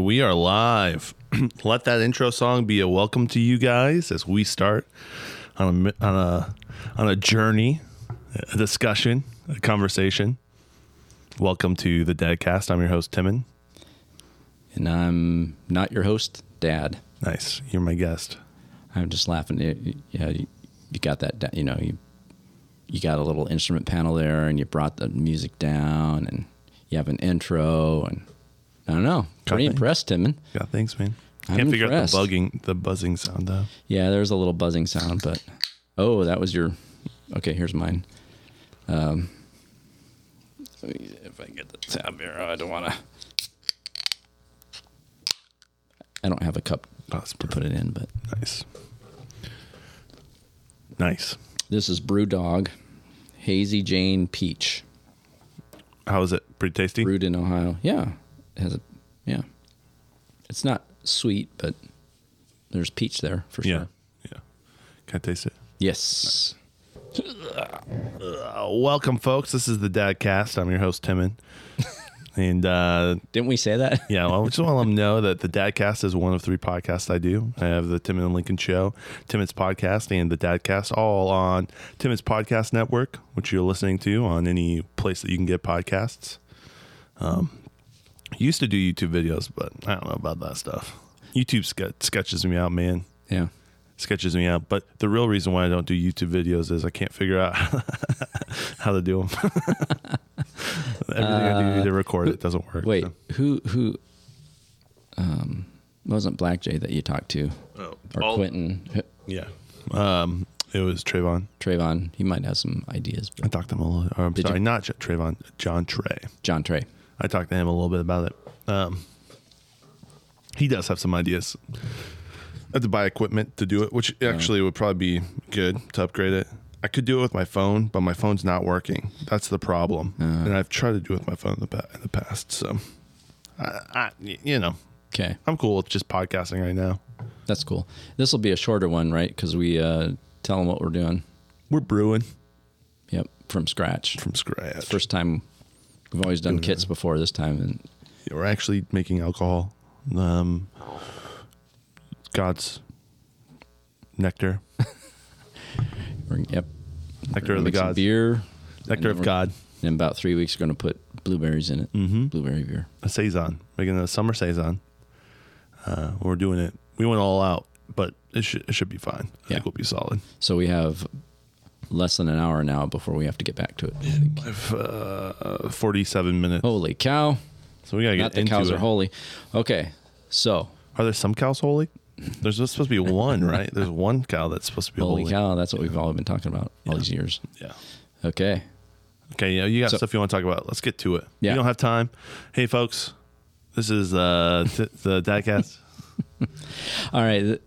we are live. Let that intro song be a welcome to you guys as we start on a on a on a journey, a discussion, a conversation. Welcome to the Dadcast. I'm your host Timon. And I'm not your host, Dad. Nice, you're my guest. I'm just laughing. Yeah, you, you got that. You know, you you got a little instrument panel there, and you brought the music down, and you have an intro, and I don't know. Pretty impressed, Timon. Yeah, thanks, man. I'm Can't figure impressed. out the bugging, the buzzing sound though. Yeah, there's a little buzzing sound, but oh, that was your. Okay, here's mine. Um, if I get the tab here, I don't want to. I don't have a cup Oh, to put it in, but Nice, nice. this is BrewDog, Hazy Jane Peach, How is it? Pretty tasty. brewed in Ohio. Yeah, has a yeah. It's not sweet, but there's peach there for Yeah, sure. yeah. Can I taste it? Yes. Uh, welcome, folks. This is the Dadcast. I'm your host Timon, and uh, Didn't we say that? Yeah, well, I just want to let them know that the Dadcast is one of three podcasts I do. I have the Tim and Lincoln Show, Timon's Podcast, and the Dadcast, all on Timon's Podcast Network, which you're listening to on any place that you can get podcasts. Um, used to do YouTube videos, but I don't know about that stuff. YouTube ske- sketches me out, man. Yeah. Sketches me out. But the real reason why I don't do YouTube videos is I can't figure out how to do them. Everything I do to record it doesn't work. Wait, so. who who? Um, wasn't Black Jay that you talked to, Oh, or all- Quentin Yeah. Um, it was Trayvon. Trayvon? He might have some ideas. I talked to him a little. Or I'm Did sorry, you? not J- Trayvon. John Trey. John Trey. I talked to him a little bit about it. Um, he does have some ideas. I have to buy equipment to do it, which actually would probably be good to upgrade it. I could do it with my phone, but my phone's not working. That's the problem. And I've tried to do it with my phone in the, pa- in the past. So, I, I, you know, Okay, I'm cool with just podcasting right now. that's cool. This will be a shorter one, right? Because we uh, tell them what we're doing. We're brewing Yep, from scratch. from scratch. First time. We've always done kits before. This time, and we're actually making alcohol. Um, God's nectar, we're yep. nectar We're of the make some gods, beer. nectar of we're- God. In about three weeks, we're going to put blueberries in it. Mm-hmm. Blueberry beer. A saison, making a summer saison. Uh, we're doing it. We went all out, but it should it should be fine. I Yeah. think we'll be solid. So we have less than an hour now before we have to get back to it. I. Uh, Forty-seven minutes. Holy cow! so we gotta get Not the into cows it. are holy. Okay, so Are there some cows holy? There's just supposed to be one, right? There's one cow that's supposed to be holy holy. cow, that's what we've all been talking about all these years. Yeah. Okay, Okay, yeah, you got So- stuff you want to talk about. Let's get to it. Yeah. You don't have time. Hey, folks, this is uh, t- the Dadcast. all right. th-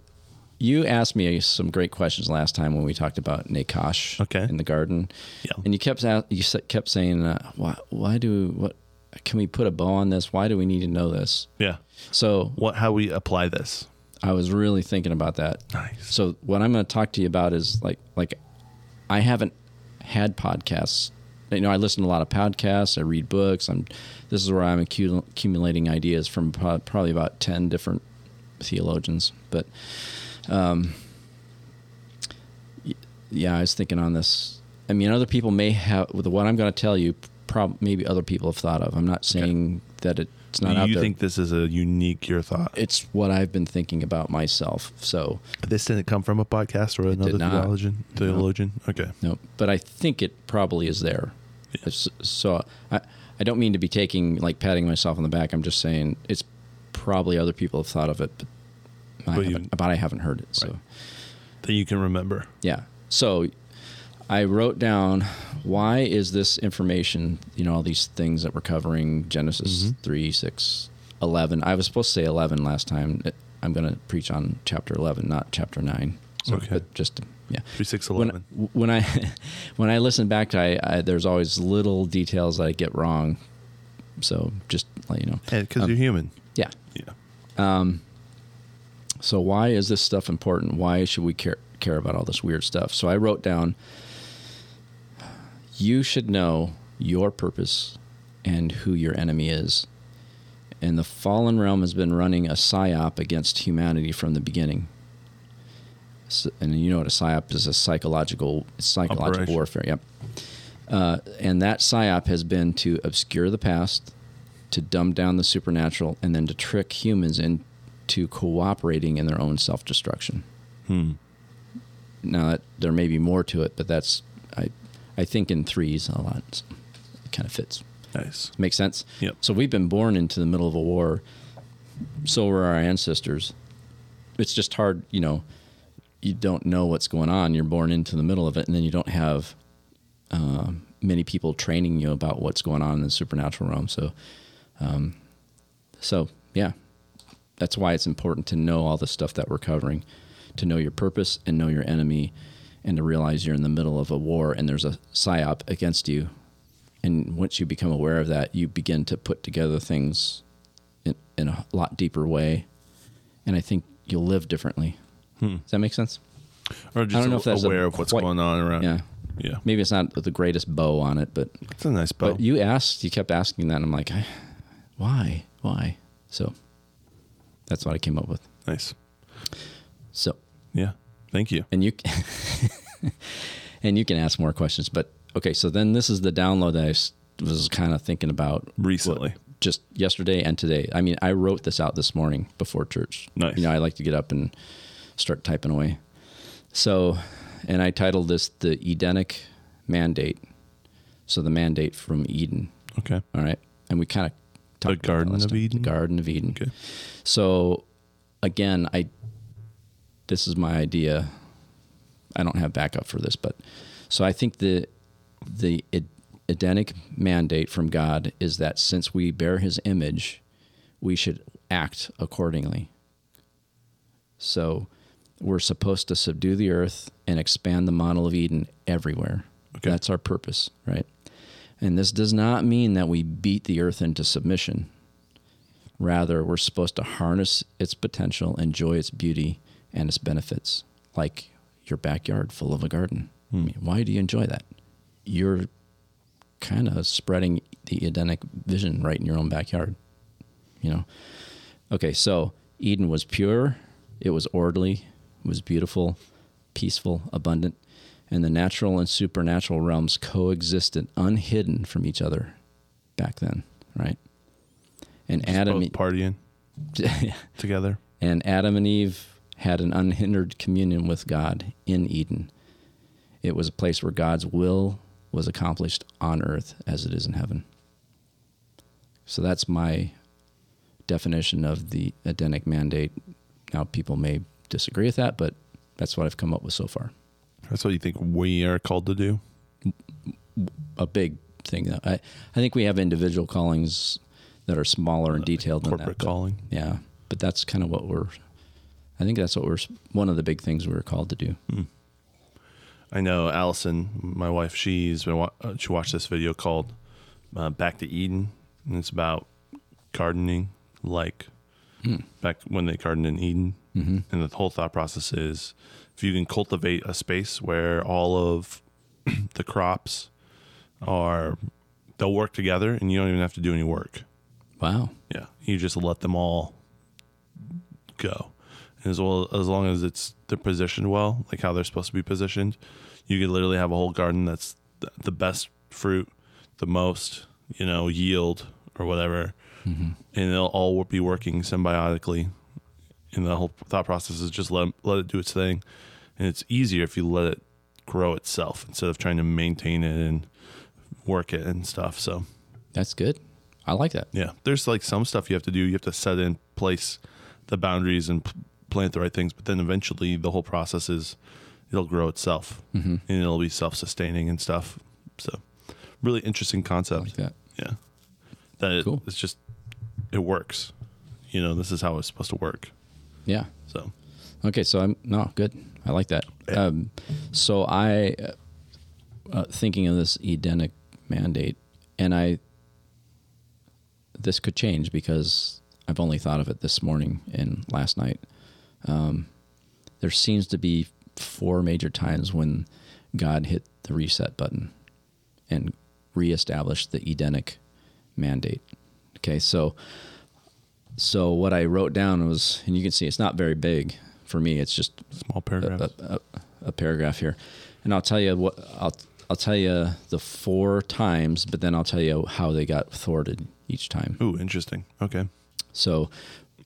You asked me some great questions last time when we talked about Nachash Okay. in the garden, Yeah. and you kept you kept saying, uh, "Why? Why do what? Can we put a bow on this? Why do we need to know this?" Yeah. So What? How we apply this? I was really thinking about that. Nice. So what I'm going to talk to you about is like like I haven't had podcasts. You know, I listen to a lot of podcasts. I read books. I'm this is where I'm accumulating ideas from probably about ten different theologians. But um, yeah, I was thinking on this. I mean, other people may have with what I'm going to tell you. Prob- maybe other people have thought of. I'm not saying that it's not out you there. think this is a unique your thought? it's what I've been thinking about myself. So This didn't come from a podcast or another theologian. Theologian. Okay. No, but I think it probably is there. It's- So I, I don't mean to be taking like patting myself on the back. I'm just saying it's probably other people have thought of it, but, I, But you- haven't, but I haven't heard it. So That you can remember. yeah. So I wrote down why is this information, you know, all these things that we're covering Genesis Mm-hmm. three, six, eleven. I was supposed to say 11 last time. I'm going to preach on chapter 11, not chapter 9. So, Okay. But just, yeah Three six when, eleven. when I when I listen back to I, I there's always little details that I get wrong. So just let you know. Because um, you're human. Yeah. Yeah. So why is this stuff important? Why should we care care about all this weird stuff? So I wrote down you should know your purpose and who your enemy is. And the fallen realm has been running a psyop against humanity from the beginning. So, and you know what a psyop is a psychological psychological Operation. warfare. Yep. Uh, and that psyop has been to obscure the past, to dumb down the supernatural, and then to trick humans into cooperating in their own self destruction. Hmm. Now that there may be more to it, but that's I I think in threes a lot. So it kind of fits. Nice. Makes sense. Yep. So we've been born into the middle of a war. So were our ancestors. It's just hard, you know. You don't know what's going on. You're born into the middle of it, and then you don't have uh, many people training you about what's going on in the supernatural realm. So, um, so yeah, that's why it's important to know all the stuff that we're covering, to know your purpose and know your enemy, and to realize you're in the middle of a war and there's a psyop against you. And once you become aware of that, you begin to put together things in, in a lot deeper way. And I think you'll live differently. Hmm. Does that make sense? Or just don't know if that's a aware of what's quite- going on around. Yeah. Yeah. Maybe it's not the greatest bow on it, but It's a nice bow. but you asked, you kept asking that, and I'm like, why, why? So that's what I came up with. nice. So Yeah. Thank you. and you and you can ask more questions, but okay. So then this is the download that I was kind of thinking about Recently. just yesterday and today. I mean, I wrote this out this morning before church. Nice. You know, I like to get up and start typing away. So, and I titled this the Edenic Mandate. So the mandate from Eden. Okay. All right. And we kind of talked about Garden of. Eden? The Garden of Eden. Okay. So again, I this is my idea. I don't have backup for this, but so I think the the Ed- Edenic mandate from God is that since we bear His image, we should act accordingly. So we're supposed to subdue the earth and expand the model of Eden everywhere. Okay. That's our purpose, right? And this does not mean that we beat the earth into submission. Rather, we're supposed to harness its potential, enjoy its beauty and its benefits, like your backyard full of a garden. I hmm. mean, why do you enjoy that? You're kind of spreading the Edenic vision right in your own backyard. You know? Okay, so Eden was pure, it was orderly, it was beautiful, peaceful, abundant, and the natural and supernatural realms coexisted unhidden from each other back then, right? And Just Adam both partying together. and Adam and Eve had an unhindered communion with God in Eden. It was a place where God's will was accomplished on earth as it is in heaven. So that's my definition of the Edenic mandate. Now, people may disagree with that, but that's what I've come up with so far. That's what you think we are called to do. A big thing. Though. I, I think we have individual callings that are smaller and detailed than Corporate that. but- calling. Yeah, but that's kind of what we're. I think that's what we're. One of the big things we're called to do. I know Allison, my wife. She's been uh, she watched this video called uh, "Back to Eden," and it's about gardening, like back when they gardened in Eden. Mm-hmm. And the whole thought process is, if you can cultivate a space where all of the crops are, they'll work together, and you don't even have to do any work. Wow. Yeah, you just let them all go, and as well as long as it's they're positioned well, like how they're supposed to be positioned, you could literally have a whole garden that's th- the best fruit, the most you know yield or whatever, mm-hmm. and they'll all be working symbiotically. And the whole thought process is just let let it do its thing, and it's easier if you let it grow itself instead of trying to maintain it and work it and stuff. So That's good. I like that. yeah, there's like some stuff you have to do. You have to set in place the boundaries and plant the right things, but then eventually the whole process is it'll grow itself Mm-hmm. and it'll be self-sustaining and stuff. So, really interesting I concept. like that. Yeah, that it, it's just it works. You know, this is how it's supposed to work. Yeah. So, Okay. So I'm no good. I like that. Yeah. Um, so I, uh, uh, thinking of this Edenic mandate, and I, this could change because I've only thought of it this morning and last night. Um, there seems to be four major times when God hit the reset button and reestablished the Edenic mandate. Okay, so so what I wrote down was, and you can see it's not very big for me. It's just Small a, paragraphs. a, a, a paragraph here, and I'll tell you what I'll I'll tell you the four times, but then I'll tell you how they got thwarted each time. Ooh, interesting. Okay. So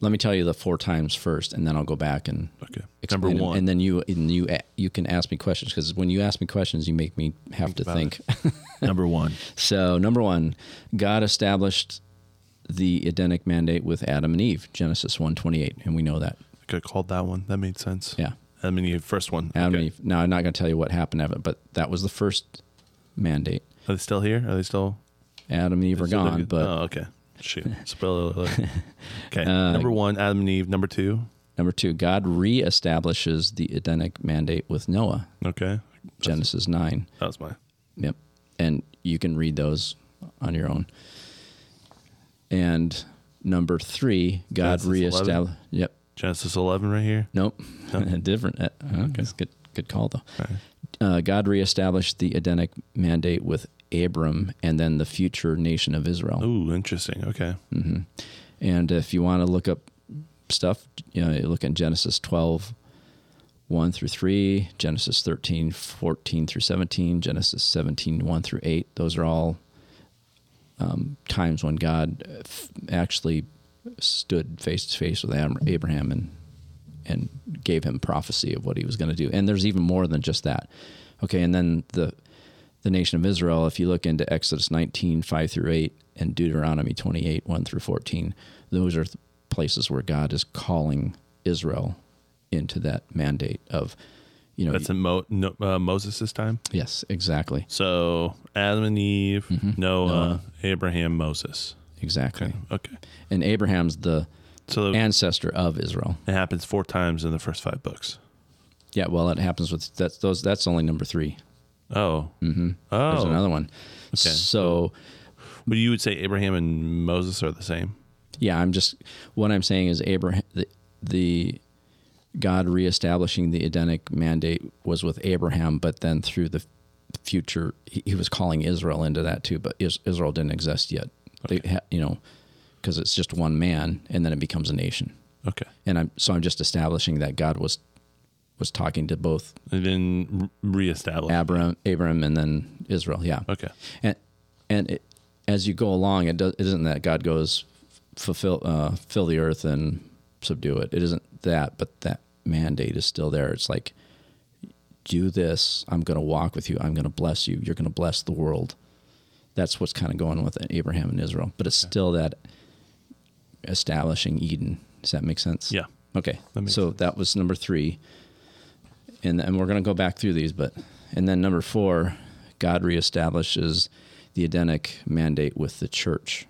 let me tell you the four times first, and then I'll go back and Okay. Number them. one. and then you and you you can ask me questions because when you ask me questions, you make me have to think. Number one. so number one, God established the Edenic mandate with Adam and Eve, Genesis one twenty eight, and we know that. I could have called that one. That made sense. Yeah, I mean, the first one. Adam okay. and Eve. Now I'm not going to tell you what happened of it, but that was the first mandate. Are they still here? Are they still? Adam and Eve are gone, but oh, okay. Shoot. Spoiler alert. Okay. Uh, Number one, Adam and Eve. Number two. number two, God reestablishes the Edenic mandate with Noah, Okay. Genesis nine. That was my. Yep. And you can read those on your own. And number three, God Genesis reestablished. Yep. Genesis 11 right here. Nope. Different. Uh, Okay. Good. Good call though. Right. Uh, God reestablished the Edenic mandate with Abram and then the future nation of Israel. Ooh, interesting. Okay. hmm And if you want to look up stuff, you know, you look in Genesis 12, 1 through 3, Genesis 13, 14 through 17, Genesis 17, 1 through 8. Those are all um, times when God uh, f- actually stood face to face with Abraham and and gave him prophecy of what he was going to do. And there's even more than just that. Okay, and then the the nation of Israel, if you look into Exodus 19, 5 through 8, and Deuteronomy 28, 1 through 14, those are places where God is calling Israel into that mandate of, you know, That's in Mo- no, uh, Moses' time. yes, exactly. So Adam and Eve, Mhm. Noah, Noah. Abraham, Moses. Exactly. Okay. Okay. And Abraham's the So ancestor of Israel. it happens four times in the first five books. Yeah, well, it happens with that's those. That's only number three. Oh. hmm Oh. There's another one. Okay. So But you would say Abraham and Moses are the same. yeah, I'm just what I'm saying is Abraham the, the God reestablishing the Edenic mandate was with Abraham, but then through the future, he, he was calling Israel into that too. But Is, Israel didn't exist yet. They, you know, because it's just one man, and then it becomes a nation. Okay. And I'm so I'm just establishing that God was was talking to both And then re- reestablish. Abram, Abram, and then Israel. Yeah. Okay. and and it, as you go along, it, does, it isn't that God goes fulfill uh, fill the earth and subdue it. It isn't that, but that mandate is still there. It's like do this. I'm going to walk with you. I'm going to bless you. You're going to bless the world. That's what's kind of going with Abraham and Israel, but it's still that establishing Eden. Does that make sense? Yeah. Okay. That so sense. that was number three. And, and we're going to go back through these, but, and then number four, God reestablishes the Edenic mandate with the church.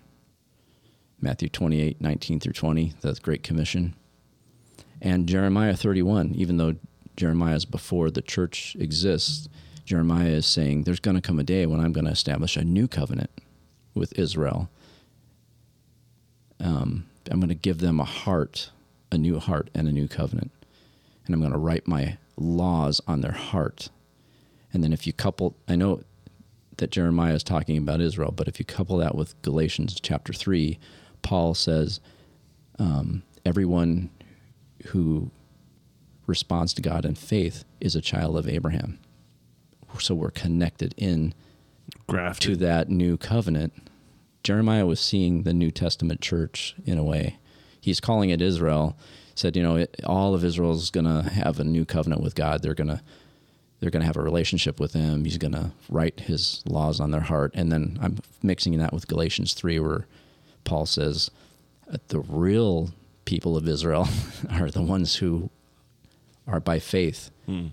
Matthew 28, 19 through 20, the Great Commission. And Jeremiah 31, even though Jeremiah is before the church exists, Jeremiah is saying there's going to come a day when I'm going to establish a new covenant with Israel. Um, I'm going to give them a heart, a new heart, and a new covenant. And I'm going to write my laws on their heart. And then if you couple, I know that Jeremiah is talking about Israel, but if you couple that with Galatians chapter 3, Paul says, um, everyone who responds to God in faith is a child of Abraham. So we're connected in Grafted. to that new covenant. Jeremiah was seeing the New Testament church in a way. He's calling it Israel. Said, you know, it, all of Israel is going to have a new covenant with God. They're going to they're going to have a relationship with him. He's going to write his laws on their heart. And then I'm mixing that with Galatians 3 where Paul says uh, the real people of Israel are the ones who are by faith Hmm.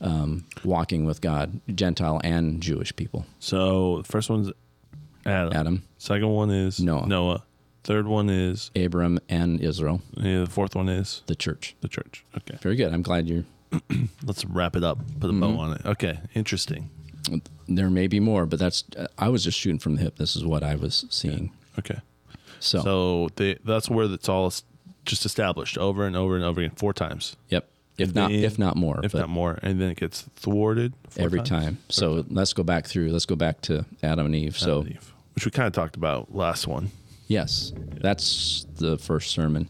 um, walking with God, Gentile and Jewish people. So the first one's Adam. Adam, Second one is Noah. Noah. Third one is Abram, and Israel, yeah, the fourth one is the church. the church. Okay. Very good. I'm glad you're. Let's wrap it up. Put a Mm-hmm. bow on it. Okay. Interesting. There may be more, but that's. I was just shooting from the hip. This is what I was seeing. Okay. So, So they, that's where it's all just established over and over and over again, four times, yep. If And not, then- if not more, if not more, and then it gets thwarted four every times? time. So let's go back through. Let's go back to Adam and Eve. So and Eve, which we kind of talked about last one. Yes, that's the first sermon.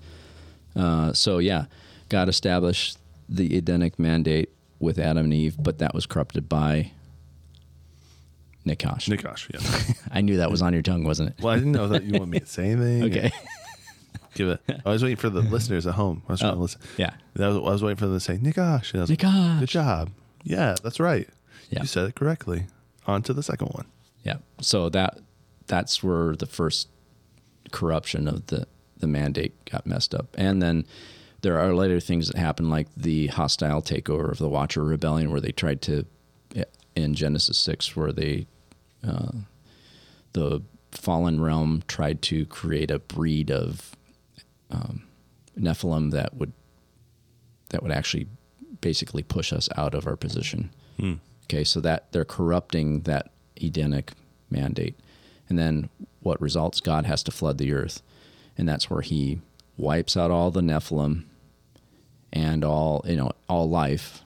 Uh, so yeah, God established the Edenic mandate with Adam and Eve, but that was corrupted by Nachash. Nachash, yeah. I knew that was on your tongue, wasn't it? well, I didn't know that you want me to say anything. Okay. Give it. I was waiting for the listeners at home. I was trying Oh, to listen. yeah. That was, I was waiting for them to say Nachash. And I like, Nachash. Good job. Yeah, that's right. Yeah. You said it correctly. On to the second one. Yeah. So that that's where the first corruption of the the mandate got messed up, and then there are later things that happen, like the hostile takeover of the Watcher Rebellion, where they tried to eh, in Genesis six, where they uh, the fallen realm tried to create a breed of um, Nephilim that would that would actually basically push us out of our position. Hmm. Okay, so that they're corrupting that Edenic mandate. And then what results? God has to flood the earth. And that's where he wipes out all the Nephilim and all, you know, all life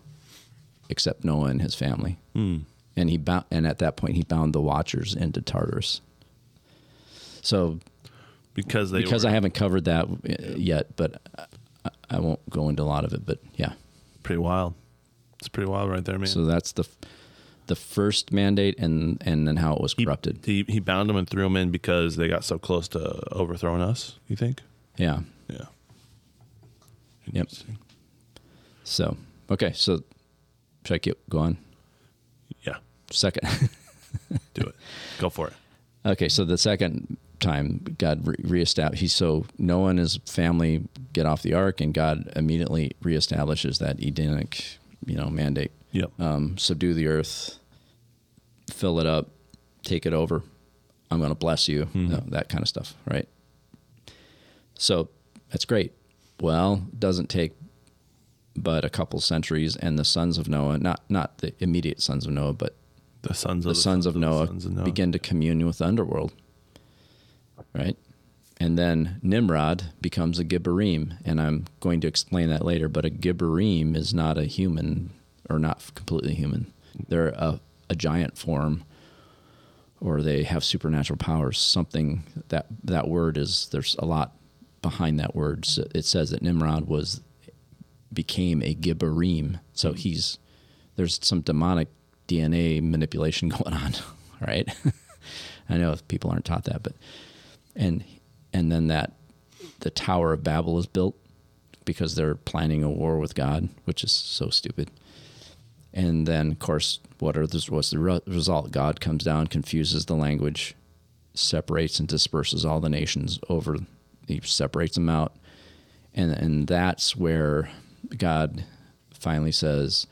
except Noah and his family. Hmm. And he bound, and at that point he bound the watchers into Tartarus. So Because they because were I haven't covered that uh, yet, but I, I won't go into a lot of it, but yeah. pretty wild. It's pretty wild right there, man. So that's the the first mandate, and and then how it was corrupted. he he bound them and threw them in because they got so close to overthrowing us. You think? Yeah. Yeah. Yep. So okay, so should I keep going? Second. Do it. Go for it. okay, so the second time God re- reestablished. He so Noah and his family get off the ark, and God immediately reestablishes that Edenic, you know, mandate. Yep. um, subdue the earth, fill it up, take it over. I'm going to bless you, know, that kind of stuff, right? So that's great. Well, it doesn't take but a couple centuries, and the sons of Noah, not not the immediate sons of Noah, but the sons of the sons of the Noah sons of Noah. begin to commune with the underworld, right? And then Nimrod becomes a Gibborim, and I'm going to explain that later. But a Gibborim is not a human, or not completely human. They're a, a giant form, or they have supernatural powers. Something that that word is. There's a lot behind that word. So it says that Nimrod was became a Gibborim, so he's there's some demonic DNA manipulation going on, right? I know people aren't taught that, but and and then that the Tower of Babel is built because they're planning a war with God, which is so stupid. And then, of course, what are the, what's the re- result? God comes down, confuses the language, separates and disperses all the nations over. He separates them out, and and that's where God finally says,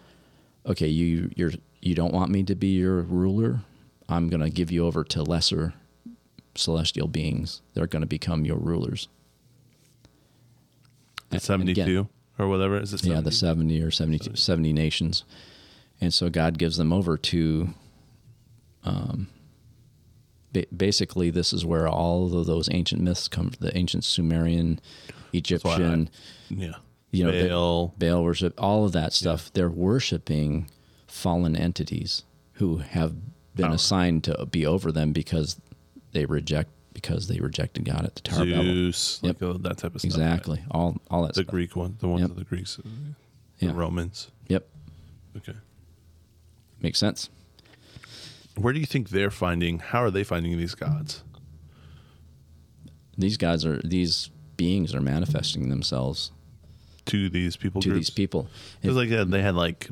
"Okay, you you're you don't want me to be your ruler. I'm going to give you over to lesser celestial beings. They're going to become your rulers." The seventy-two again, or whatever is it? yeah, the 70? 70 or 70, 70 nations. And so God gives them over to, um, basically, this is where all of those ancient myths come from the ancient Sumerian, why I- Egyptian, Yeah. you know, Baal. Baal worship, all of that stuff. They're worshiping fallen entities who have been Power. assigned to be over them because they reject because they rejected God at the Tower. Zeus, like Yep. uh, that type of stuff. right? Exactly. All all that The stuff. Greek one, the ones Yep. of the Greeks, uh, Yeah. the Romans. Yep. Okay. Makes sense. Where do you think they're finding? How are they finding these gods? These guys are these beings are manifesting themselves To these people to groups? these people. It was like they had like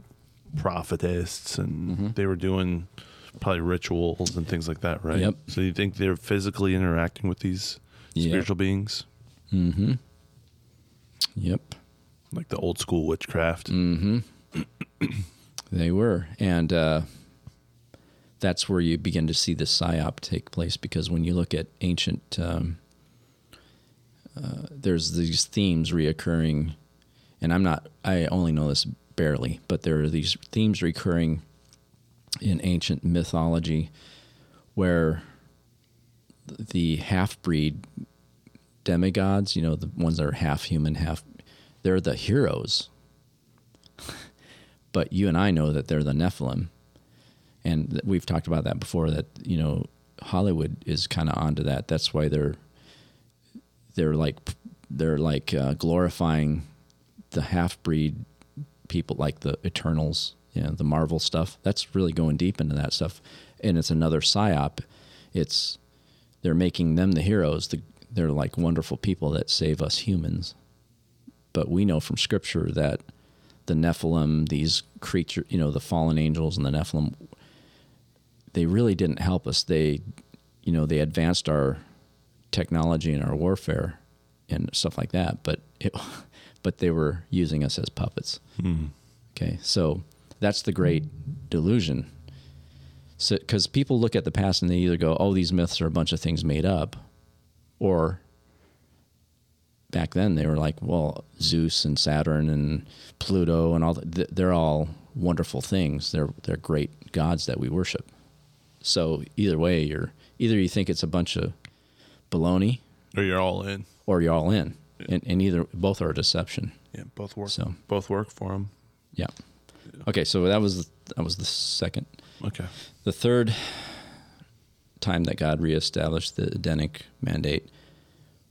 prophetists, and Mm-hmm. they were doing probably rituals and things like that, right? Yep. So you think they're physically interacting with these Yep. spiritual beings, Mm-hmm. Yep. like the old school witchcraft? Mm-hmm. they were, and uh, that's where you begin to see the psyop take place because when you look at ancient, um, uh, there's these themes reoccurring, and I'm not. I only know this barely, but there are these themes recurring in ancient mythology where the half breed demigods, you know, the ones that are half human, half they're the heroes. But you and I know that they're the Nephilim. And we've talked about that before that, you know, Hollywood is kind of onto that. That's why they're they're like they're like uh, glorifying the half breed people like the Eternals, you know, the Marvel stuff. That's really going deep into that stuff, and it's another psyop. It's they're making them the heroes. The, they're like wonderful people that save us humans, but we know from Scripture that the Nephilim, these creatures, you know, the fallen angels and the Nephilim, they really didn't help us. They, you know, they advanced our technology and our warfare and stuff like that, but it, but they were using us as puppets. Hmm. Okay, so that's the great delusion. So, because people look at the past and they either go, "Oh, these myths are a bunch of things made up," or back then they were like, "Well, Zeus and Saturn and Pluto and all that, they're all wonderful things. They're they're great gods that we worship." So either way, you're either you think it's a bunch of baloney, Or you're all in. or you're all in, and, and either both are a deception. Yeah, both work. So- both work for them. Yeah. Okay, so that was that was the second. Okay. The third time that God reestablished the Edenic mandate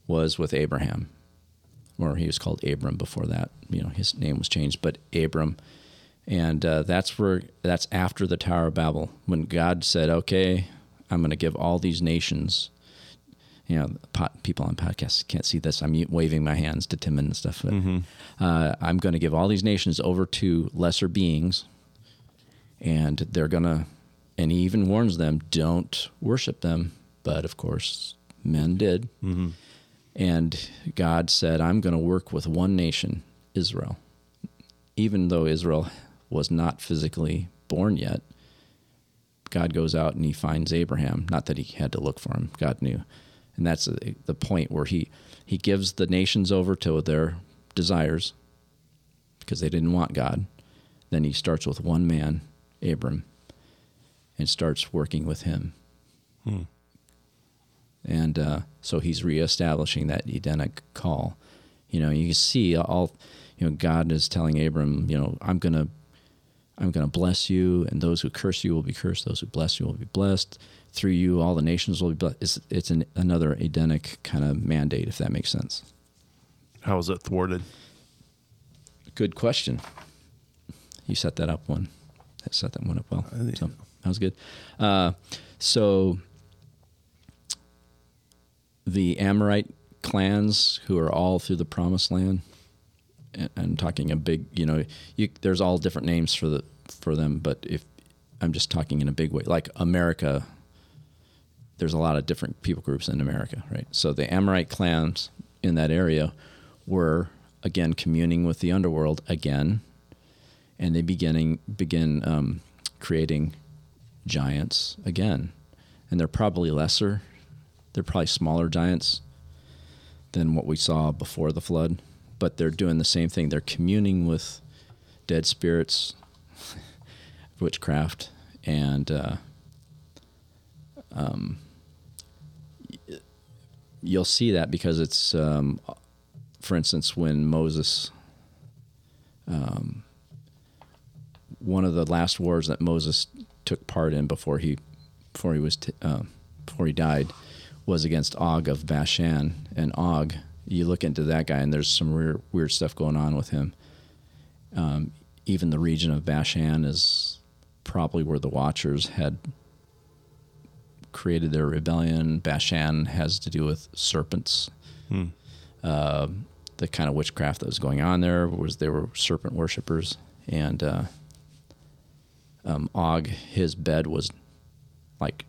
was with Abraham, or he was called Abram before that. You know, his name was changed, but Abram, and uh, that's where that's after the Tower of Babel when God said, "Okay, I'm going to give all these nations." You know, pot, people on podcasts can't see this. I'm waving my hands to Tim and stuff. But, uh, I'm going to give all these nations over to lesser beings, and they're gonna and he even warns them don't worship them. But of course men did. And god said i'm going to work with one nation israel. Even though israel was not physically born yet god goes out and he finds abraham. Not that he had to look for him. God knew and that's the point where he he gives the nations over to their desires because they didn't want god then he starts with one man Abram and starts working with him. Hmm. And uh, so he's reestablishing that Edenic call. You know, you can see all, you know, God is telling Abram, you know, I'm to. I'm going to bless you, and those who curse you will be cursed. Those who bless you will be blessed. Through you, all the nations will be blessed. It's, it's an, another Edenic kind of mandate, if that makes sense. How was it thwarted? Good question. You set that up one. Set that one up well. I So that was good. Uh, so the Amorite clans, who are all through the Promised Land, and I'm talking a big, you know, you, there's all different names for the for them, but if I'm just talking in a big way, like America, there's a lot of different people groups in America, right? So the Amorite clans in that area were again communing with the underworld again, and they beginning begin um, creating giants again, and they're probably lesser. They're probably smaller giants than what we saw before the flood, but they're doing the same thing. They're communing with dead spirits, witchcraft, and uh, um, you'll see that because it's, um, for instance, when Moses, um, one of the last wars that Moses took part in before he, before he was, t- uh, before he died, was against Og of Bashan, and Og. You look into that guy, and there's some weird, weird stuff going on with him. Um, even the region of Bashan is probably where the Watchers had created their rebellion. Bashan has to do with serpents. Hmm. Uh, the kind of witchcraft that was going on there was they were serpent worshippers, and uh, um, Og, his bed was like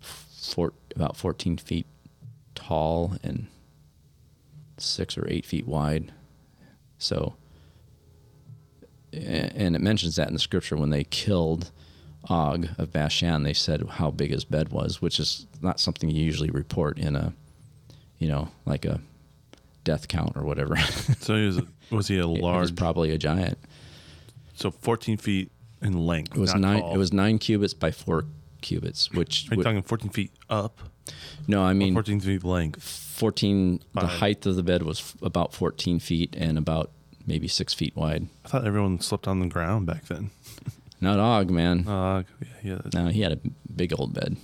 four, about 14 feet tall and six or eight feet wide. So, and it mentions that in the scripture when they killed Og of Bashan, they said how big his bed was, which is not something you usually report in a, you know, like a death count or whatever. So he was was he a large? probably a giant. so 14 feet in length. It was nine. tall. It was nine cubits by four cubits, which Are you would- talking 14 feet up? no, I mean 14 feet length. 14 the height of the bed was f- about 14 feet and about maybe six feet wide I thought everyone slept on the ground back then. not og man Uh, yeah, yeah, no he had a big old bed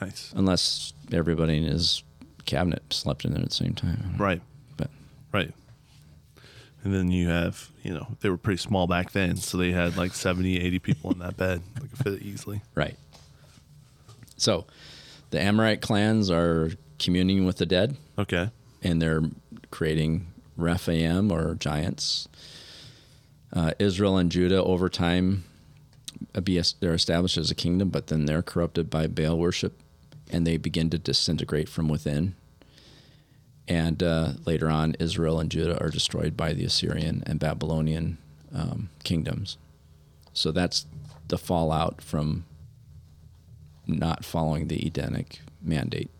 nice. unless everybody in his cabinet slept in there at the same time. Right. But Right. And then you have, you know, they were pretty small back then, so they had like 70, 80 people in that bed. They could fit it easily. right. So, the Amorite clans are communing with the dead, Okay. and they're creating Rephaim or giants. Uh, Israel and Judah over time uh, be they're established as a kingdom, but then they're corrupted by Baal worship, and they begin to disintegrate from within. And uh, later on, Israel and Judah are destroyed by the Assyrian and Babylonian um, kingdoms. So that's the fallout from not following the Edenic mandate.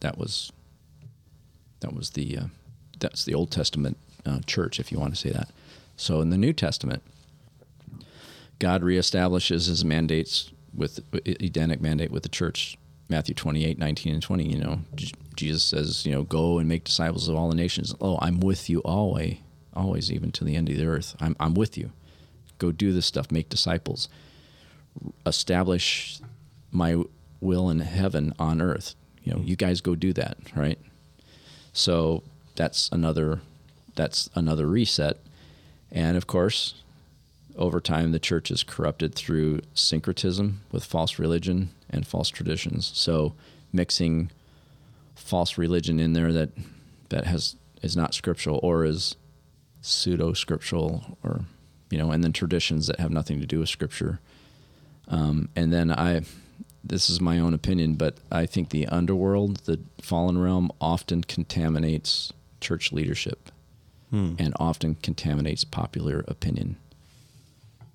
That was that was the uh, that's the Old Testament uh, church, if you want to say that. So in the New Testament, God reestablishes His mandates with Edenic mandate with the church. Matthew 28, 19, and 20, you know, Jesus says, you know, go and make disciples of all the nations. Oh, I'm with you always, always, even to the end of the earth. I'm, I'm with you. Go do this stuff, make disciples, establish my will in heaven on earth. You know, you guys go do that, right? So that's another that's another reset. And of course, over time the church is corrupted through syncretism with false religion and false traditions. So mixing false religion in there that that has is not scriptural or is pseudo scriptural or you know, and then traditions that have nothing to do with scripture. Um, and then I this is my own opinion, but I think the underworld, the fallen realm, often contaminates church leadership Hmm. and often contaminates popular opinion.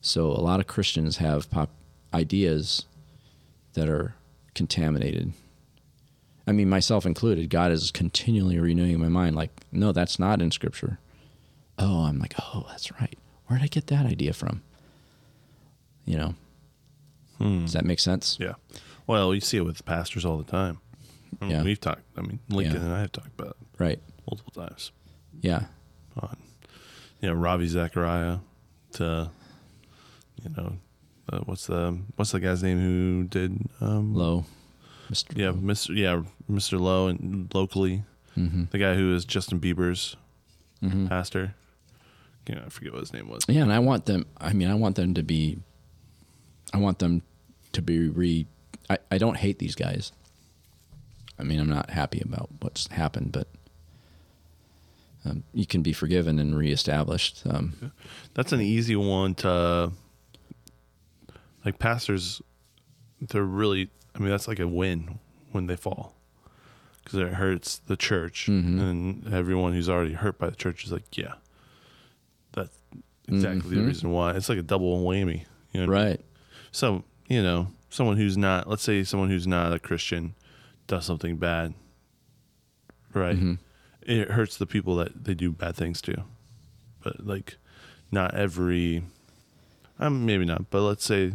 So a lot of Christians have pop ideas that are contaminated. I mean, myself included, God is continually renewing my mind. Like, no, that's not in Scripture. Oh, I'm like, oh, that's right. Where did I get that idea from? You know, hmm. does that make sense? Yeah. Well, you see it with pastors all the time. I mean, Yeah. We've talked, I mean, Lincoln Yeah. and I have talked about it Right. multiple times. Yeah. On, you know, Ravi Zachariah to, you know, uh, what's the what's the guy's name who did um, Low. Mr. Yeah, Mr. Yeah, Mr. Lowe and locally, Mm-hmm. the guy who is Justin Bieber's Mhm. pastor. You know, I forget what his name was. Yeah, and I want them. I mean, I want them to be. I want them to be re. I, I don't hate these guys. I mean, I'm not happy about what's happened, but um, you can be forgiven and reestablished. Um, That's an easy one to like pastors. They're really. I mean, that's like a win when they fall because it hurts the church, Mhm. and everyone who's already hurt by the church is like, yeah, that's exactly the Mhm. reason why. It's like a double whammy, you know. what I mean? right. So you know, someone who's not, let's say, someone who's not a Christian does something bad, right? Mhm. It hurts the people that they do bad things to, but like, not every, um, maybe not, but let's say,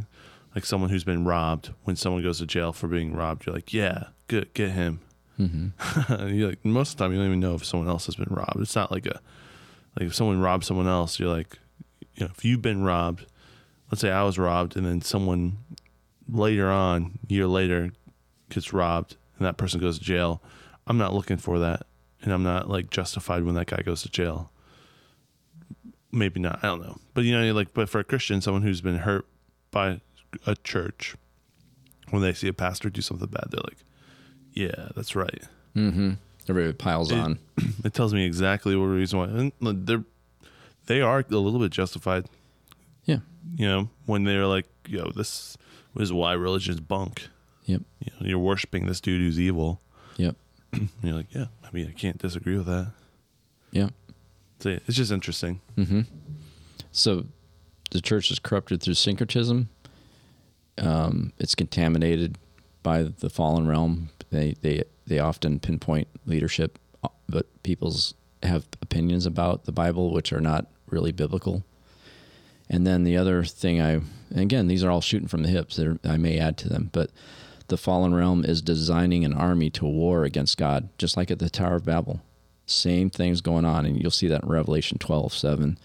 like someone who's been robbed. When someone goes to jail for being robbed, you're like, yeah, good, get him. hmm you're like, most of the time, you don't even know if someone else has been robbed. It's not like a, like if someone robs someone else, you're like, you know, if you've been robbed, let's say I was robbed, and then someone later on, year later, gets robbed, and that person goes to jail. I'm not looking for that, and I'm not like justified when that guy goes to jail. Maybe not. I don't know, but you know, like, but for a Christian, someone who's been hurt by a church, when they see a pastor do something bad, they're like, "Yeah, that's right." Mm-hmm. Everybody piles It- on. It tells me exactly what reason why and they're they are a little bit justified. Yeah. You know, when they're like, "Yo, this is why religion's bunk." Yep. You know, you're worshiping this dude who's evil. You're like, "Yeah, I mean, I can't disagree with that." Yep. So yeah, it's just interesting. hmm So the church is corrupted through syncretism. Um, it's contaminated by the fallen realm. They they they often pinpoint leadership, uh, but people's have opinions about the Bible which are not really biblical. And then the other thing I, and again, these are all shooting from the hips. I may add to them, but the fallen realm is designing an army to war against God, just like at the Tower of Babel. Same things going on, and you'll see that in Revelation 12 7.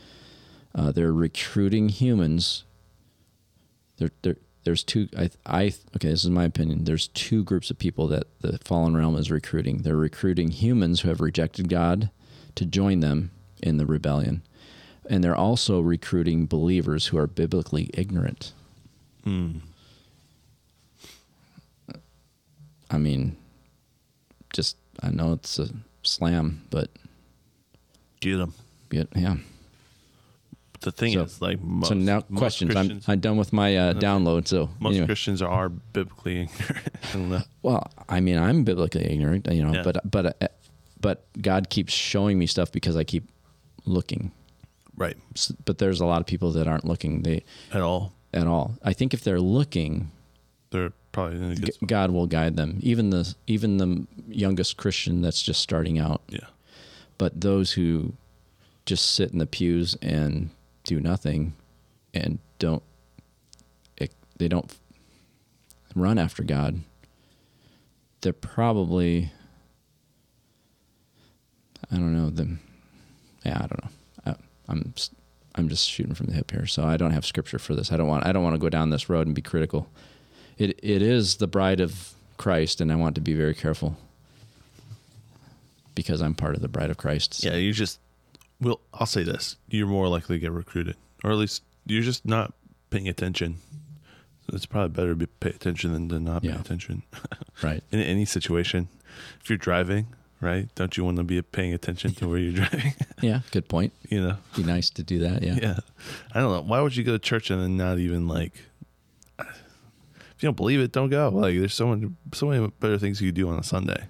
Uh, they're recruiting humans. They're, they're, there's two. I, I okay. This is my opinion. There's two groups of people that the fallen realm is recruiting. They're recruiting humans who have rejected God to join them in the rebellion, and they're also recruiting believers who are biblically ignorant. Mm. I mean, just I know it's a slam, but Get them. yet, yeah. The thing So- is, like, most, so now most questions. I'm I'm done with my uh, download. So most anyway. Christians are biblically ignorant. I don't know. Well, I mean, I'm biblically ignorant, you know, Yeah. but but uh, but God keeps showing me stuff because I keep looking. right S- But there's a lot of people that aren't looking they at all. at all. I think if they're looking, They're probably in a good G- spot. God will guide them. Even the even the youngest Christian that's just starting out. Yeah. But those who just sit in the pews and do nothing and don't it, they don't run after God. They're probably I don't know them. Yeah, I don't know. I, I'm I'm just shooting from the hip here, so I don't have scripture for this. I don't want I don't want to go down this road and be critical. It it is the bride of Christ, and I want to be very careful because I'm part of the bride of Christ. Yeah, you just well, I'll say this: you're more likely to get recruited, or at least you're just not paying attention. So it's probably better to be, pay attention than to not Yeah. pay attention Right. in any situation. If you're driving, right? Don't you want to be paying attention to where you're driving? Yeah. Good point. you know? Be nice to do that. Yeah. Yeah. I don't know. Why would you go to church and then not even like? You don't believe it, don't go. Like, there's so many, so many better things you could do on a Sunday.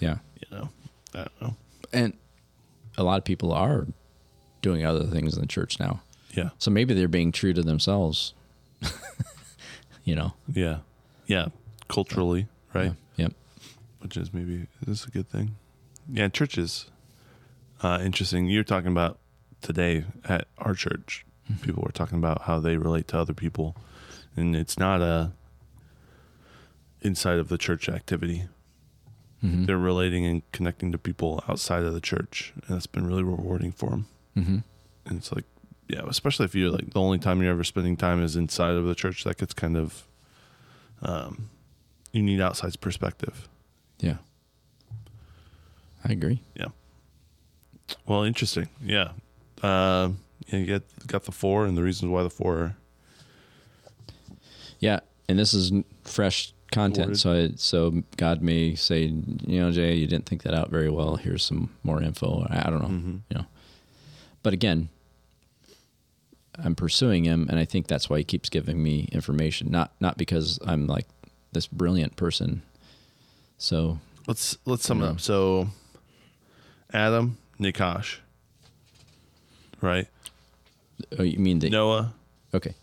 Yeah. You know, I don't know. And a lot of people are doing other things in the church now. Yeah, So maybe they're being true to themselves. you know. yeah, yeah. Culturally, right? Yeah. Yep. which is maybe this is a good thing. Yeah, churches. uh, interesting. You're talking about today at our church. People were talking about how they relate to other people, and it's not a inside of the church activity. Mm-hmm. They're relating and connecting to people outside of the church, and it's been really rewarding for them. Mm-hmm. And it's like, yeah, especially if you're like the only time you're ever spending time is inside of the church, that gets kind of, um, you need outside perspective. Yeah. I agree. Yeah. Well, interesting. Yeah. Um, yeah, you get got the four and the reasons why the four are Yeah, and this is fresh content, Worded. so I, so God may say, you know, Jay, you didn't think that out very well. Here's some more info. I, I don't know, Mhm. you know. But again, I'm pursuing him, and I think that's why he keeps giving me information. Not not because I'm like this brilliant person. So let's let's sum it up. So Adam, Nachash, right? oh, you mean the Noah, okay?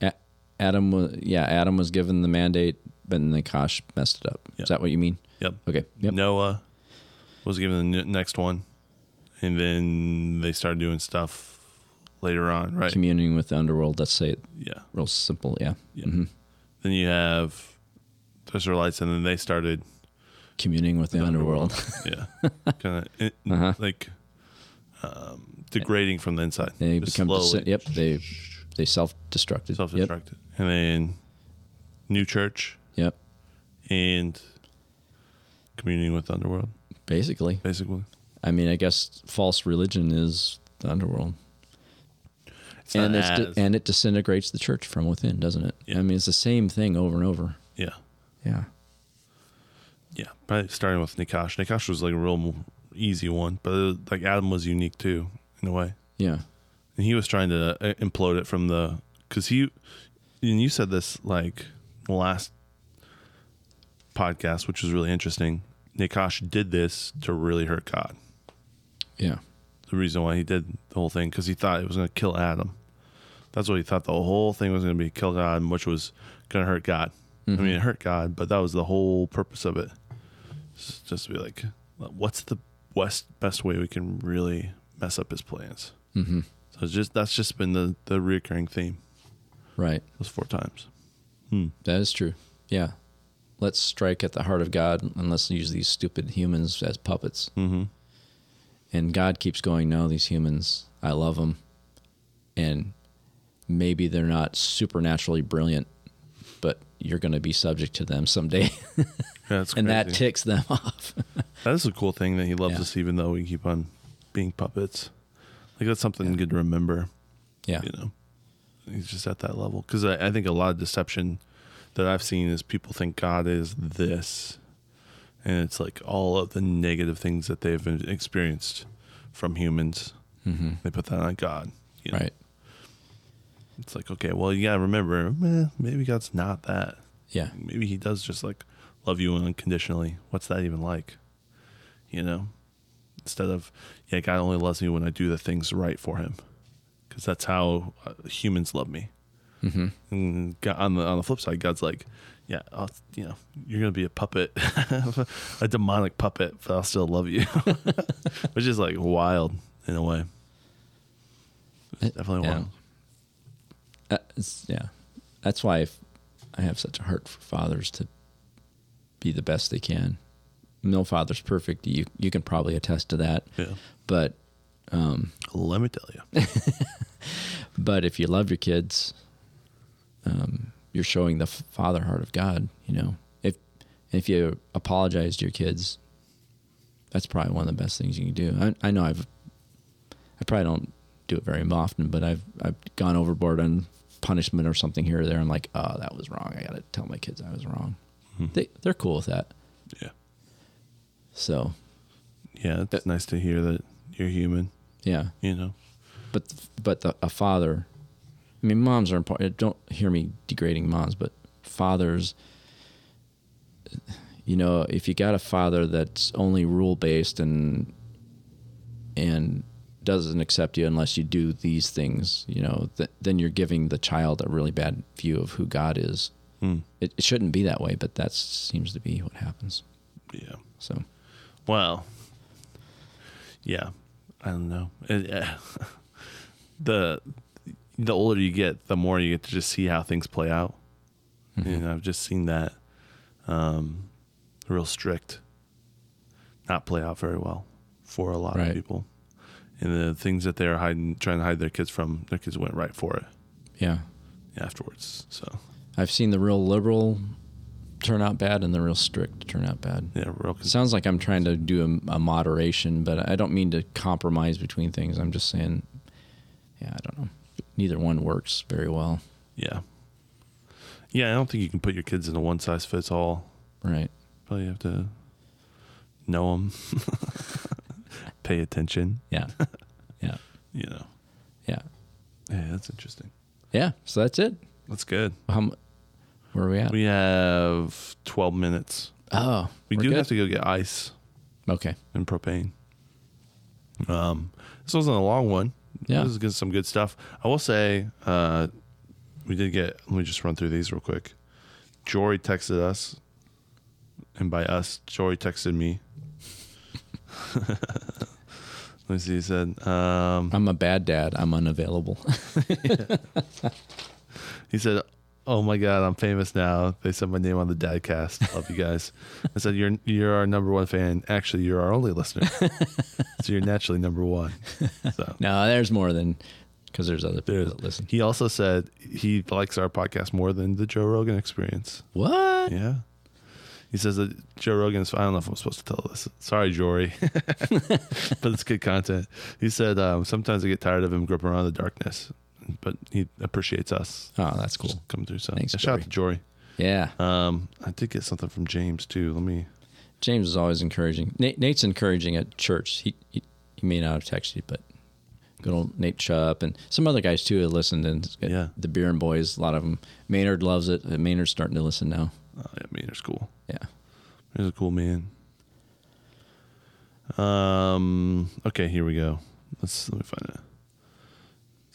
A- Adam was yeah, Adam was given the mandate, but then the Nachash messed it up. Yeah. Is that what you mean? yep. Okay. Yep. Noah was given the next one, and then they started doing stuff later on, right? Communing with the underworld. Let's say it yeah. real simple. Yeah. Yeah. hmm Then you have the Israelites, and then they started, Communing with the, The underworld. yeah, kind of Uh-huh. like um, degrading from the inside. They Just become slowly. desi- yep. They they self destructed. Yep. self-destructed, and then new church Yep. And communing with the underworld, Basically, basically. I mean, I guess false religion is the underworld, It's and it's as- and it disintegrates the church from within, doesn't it? Yeah. I mean, it's the same thing over and over. yeah, Yeah. yeah. Probably starting with Nachash. Nachash was like a real easy one, but uh, like Adam was unique too in a way, Yeah. and he was trying to uh, implode it from the because he and you said this like last podcast, which was really interesting. Nachash did this to really hurt God. Yeah. the reason why he did the whole thing because he thought it was going to kill Adam. That's what he thought the whole thing was going to be kill God, which was going to hurt God. I Mm-hmm. mean, it hurt God, but that was the whole purpose of it. Just to be like, what's the best best way we can really mess up his plans? Mm-hmm. So it's just that's just been the the recurring theme Right. those four times. Hmm. That is true. Yeah. Let's strike at the heart of God and let's use these stupid humans as puppets. Mm-hmm. And God keeps going, no, these humans, I love them. And maybe they're not supernaturally brilliant, but you're going to be subject to them someday, Yeah, that's and that ticks them off. that is a cool thing that he loves Yeah. us even though we keep on being puppets. Like that's something good to remember. yeah, You know, he's just at that level because I, I think a lot of deception that I've seen is people think God is this, and it's like all of the negative things that they've experienced from humans. hmm They put that on God. You know? right. It's like okay, well you gotta remember, eh, maybe God's not that. Yeah, maybe he does just like love you unconditionally. What's that even like? You know, instead of yeah, God only loves me when I do the things right for him, because that's how uh, humans love me. Hmm And God, on the on the flip side, God's like, yeah, I'll, you know, you're gonna be a puppet, a demonic puppet, but I'll still love you, which is like wild in a way. It's definitely Yeah. wild. Uh, it's, yeah, that's why I have such a heart for fathers to be the best they can. No father's perfect. You you can probably attest to that. Yeah, But um, let me tell you. but if you love your kids, um, you're showing the father heart of God. You know, if if you apologize to your kids, that's probably one of the best things you can do. I, I know I've I probably don't do it very often, but I've I've gone overboard on punishment or something here or there. I'm like, oh, that was wrong. I got to tell my kids I was wrong. They they're cool with that. Yeah, So yeah, it's nice to hear that you're human. yeah, You know. but but the, a father i mean moms are important don't hear me degrading moms but fathers you know if you got a father that's only rule based and and doesn't accept you unless you do these things you know th- then you're giving the child a really bad view of who god is Hmm. it, it shouldn't be that way but that seems to be what happens Yeah. so Well. Yeah. I don't know. It, uh, the the older you get, the more you get to just see how things play out. And I've just seen that um, real strict not play out very well for a lot Right. of people. And the things that they're hiding, trying to hide their kids from, their kids went right for it yeah afterwards. So i've seen the real liberal turn out bad and the real strict turn out bad yeah, real. It sounds like I'm trying to do a, a moderation, but I don't mean to compromise between things. I'm just saying, yeah, I don't know. Neither one works very well. Yeah. Yeah, I don't think you can put your kids in a one size fits all. Right. Probably have to know them, pay attention. Yeah. Yeah. You know. Yeah. Yeah, that's interesting. Yeah. So that's it. That's good. How, mu- where are we at? We have 12 minutes. oh, We do good? have to go get ice Okay. and propane. Um, this wasn't a long one. Yeah. This is good, some good stuff. I will say, uh, we did get, let me just run through these real quick. Jory texted us, and by us, Jory texted me. Let me see. He said, um, I'm a bad dad. I'm unavailable. he said, "Oh my God, I'm famous now." They said my name on the Dadcast. Love you guys. I said, "You're you're our number one fan. Actually, you're our only listener, so you're naturally number one." So no, there's more than because there's other people there's- that listen. he also said he likes our podcast more than the Joe Rogan Experience. What? Yeah. He says that Joe Rogan's. I don't know if I'm supposed to tell this. Sorry, Jory, but it's good content. He said um, sometimes I get tired of him groping around in the darkness, but he appreciates us Oh, that's cool. coming through. So Thanks, yeah, shout out to Jory. Yeah. Um, I did get something from James too. Let me. James is always encouraging. Nate, Nate's encouraging at church. He, he he may not have texted you, but good old Nate Chupp and some other guys too have listened. And Yeah. the Beer and Boys, a lot of them. Maynard loves it. Uh, Maynard's starting to listen now. Oh, yeah, Maynard's cool. Yeah. He's a cool man. Um. Okay, here we go. Let's let me find it.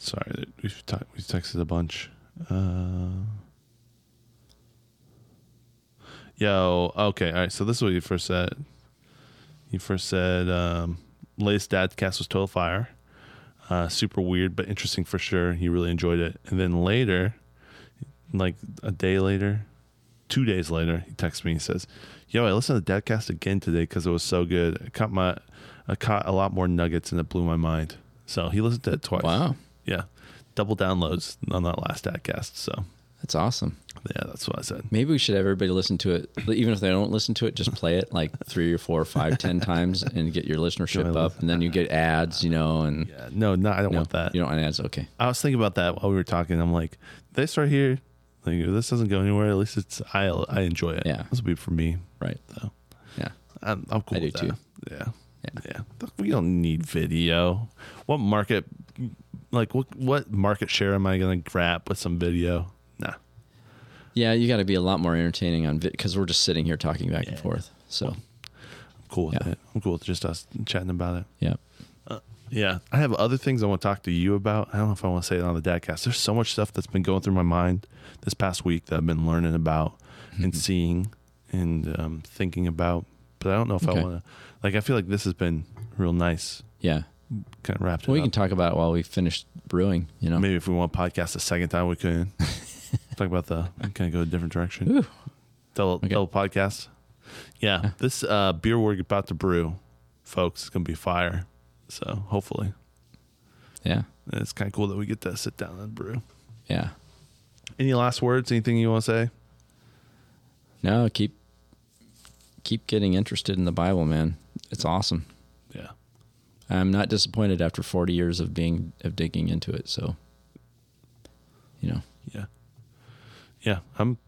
Sorry, we've t- we texted a bunch. Uh. Yo. Okay. All right. So this is what you first said. You first said um, latest Dadcast was total fire. Uh, super weird, but interesting for sure. He really enjoyed it. And then later, like a day later, two days later, he texts me. He says, "Yo, I listened to Dadcast again today because it was so good. I caught my, I caught a lot more nuggets, and it blew my mind." So he listened to it twice. Wow. Yeah, double downloads on that last Dadcast. So That's awesome. Yeah, that's what I said. Maybe we should have everybody listen to it, even if they don't listen to it. Just play it like three or four or five, ten times, and get your listenership up. And then you get ads, you know. And Yeah, no, no, I don't no, want that. You don't want ads. Okay. I was thinking about that while we were talking. I'm like, this right here. Like, this doesn't go anywhere. At least it's I I enjoy it. Yeah. this will be for me. Right. So Yeah. I'm, I'm cool I do that. too. Yeah. Yeah. Yeah. We don't need video. What market, like, what what market share am I going to grab with some video? Nah. Yeah, you got to be a lot more entertaining on because we're just sitting here talking back and forth. So I'm cool with Yeah. it. I'm cool with just us chatting about it. yeah, Yeah. I have other things I want to talk to you about. I don't know if I want to say it on the Dadcast. There's so much stuff that's been going through my mind this past week that I've been learning about and seeing and um, thinking about. But I don't know if Okay. I want to. Like, I feel like this has been real nice. yeah. Kind of wrapped it Well, we up. can talk about it while we finish brewing. You know. Maybe if we want podcast a second time, we could talk about the kind of go a different direction. Ooh. Double, Okay. double podcast. Yeah, this uh, beer we're about to brew, folks, is gonna be fire. So hopefully, Yeah. And it's kind of cool that we get to sit down and brew. Yeah. Any last words? Anything you want to say? No, keep keep getting interested in the Bible, man. It's awesome. Yeah, I'm not disappointed after 40 years of being of digging into it. So, you know, yeah, yeah. I'm.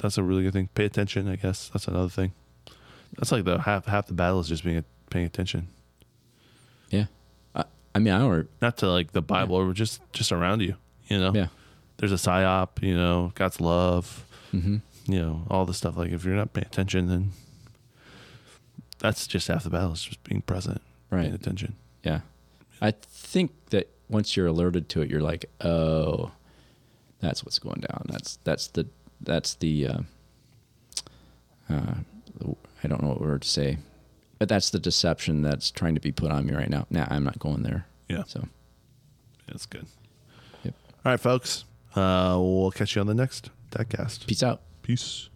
That's a really good thing. Pay attention. I guess that's another thing. That's like the half half the battle is just being paying attention, yeah. I, I mean, I don't. not to like the Bible or just just around you. You know, Yeah. there's a psyop. You know, God's love. Mm-hmm. you know, all the stuff. Like if you're not paying attention, then that's just half the battle. is just being present, paying Right. attention. Yeah. I think that once you're alerted to it, you're like, oh, that's what's going down. That's that's the that's the uh, uh, I don't know what word to say, but that's the deception that's trying to be put on me right now. Nah, I'm not going there. Yeah, So that's good. Yep. All right, folks. Uh, we'll catch you on the next Dadcast. peace out. Peace.